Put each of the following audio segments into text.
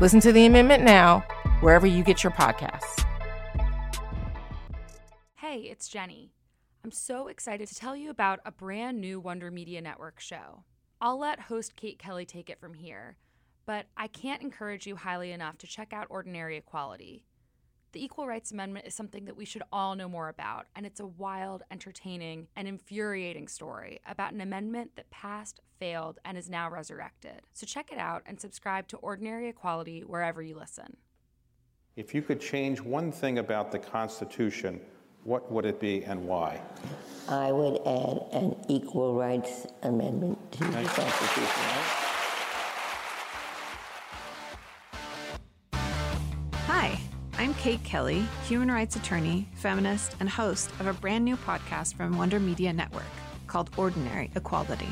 Listen to the amendment now, wherever you get your podcasts. Hey, it's Jenny. I'm so excited to tell you about a brand new Wonder Media Network show. I'll let host Kate Kelly take it from here, but I can't encourage you highly enough to check out Ordinary Equality. The Equal Rights Amendment is something that we should all know more about, and it's a wild, entertaining, and infuriating story about an amendment that passed, failed, and is now resurrected. So check it out and subscribe to Ordinary Equality wherever you listen. If you could change one thing about the Constitution, what would it be and why? I would add an equal rights amendment to the Constitution. Hi, I'm Kate Kelly, human rights attorney, feminist, and host of a brand new podcast from Wonder Media Network called Ordinary Equality.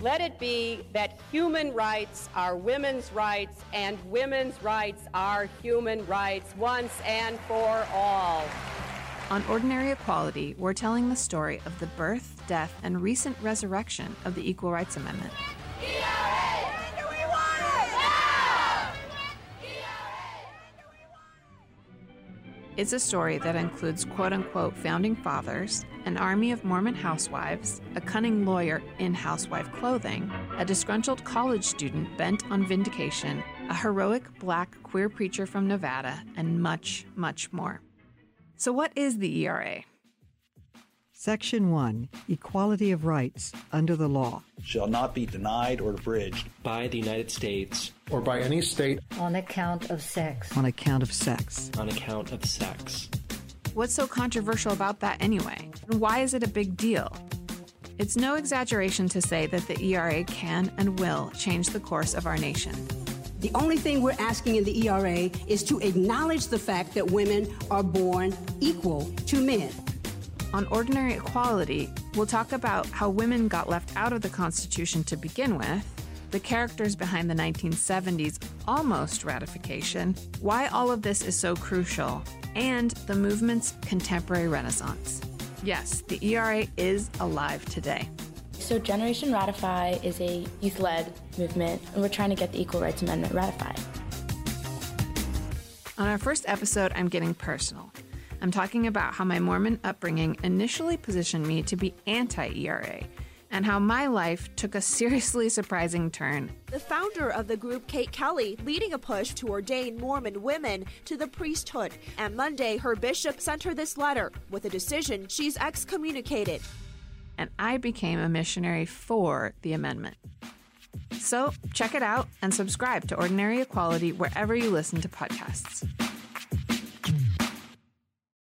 Let it be that human rights are women's rights and women's rights are human rights once and for all. On Ordinary Equality, we're telling the story of the birth, death, and recent resurrection of the Equal Rights Amendment. It's a story that includes quote unquote founding fathers, an army of Mormon housewives, a cunning lawyer in housewife clothing, a disgruntled college student bent on vindication, a heroic black queer preacher from Nevada, and much, much more. So, what is the ERA? Section 1 Equality of Rights under the law. shall not be denied or abridged by the United States or by any state on account of sex. On account of sex. on account of sex. What's so controversial about that anyway? And why is it a big deal? It's no exaggeration to say that the ERA can and will change the course of our nation. The only thing we're asking in the ERA is to acknowledge the fact that women are born equal to men. On Ordinary Equality, we'll talk about how women got left out of the Constitution to begin with, the characters behind the 1970s almost ratification, why all of this is so crucial, and the movement's contemporary renaissance. Yes, the ERA is alive today. So, Generation Ratify is a youth led movement, and we're trying to get the Equal Rights Amendment ratified. On our first episode, I'm getting personal. I'm talking about how my Mormon upbringing initially positioned me to be anti ERA and how my life took a seriously surprising turn. The founder of the group, Kate Kelly, leading a push to ordain Mormon women to the priesthood. And Monday, her bishop sent her this letter with a decision she's excommunicated. And I became a missionary for the amendment. So check it out and subscribe to Ordinary Equality wherever you listen to podcasts.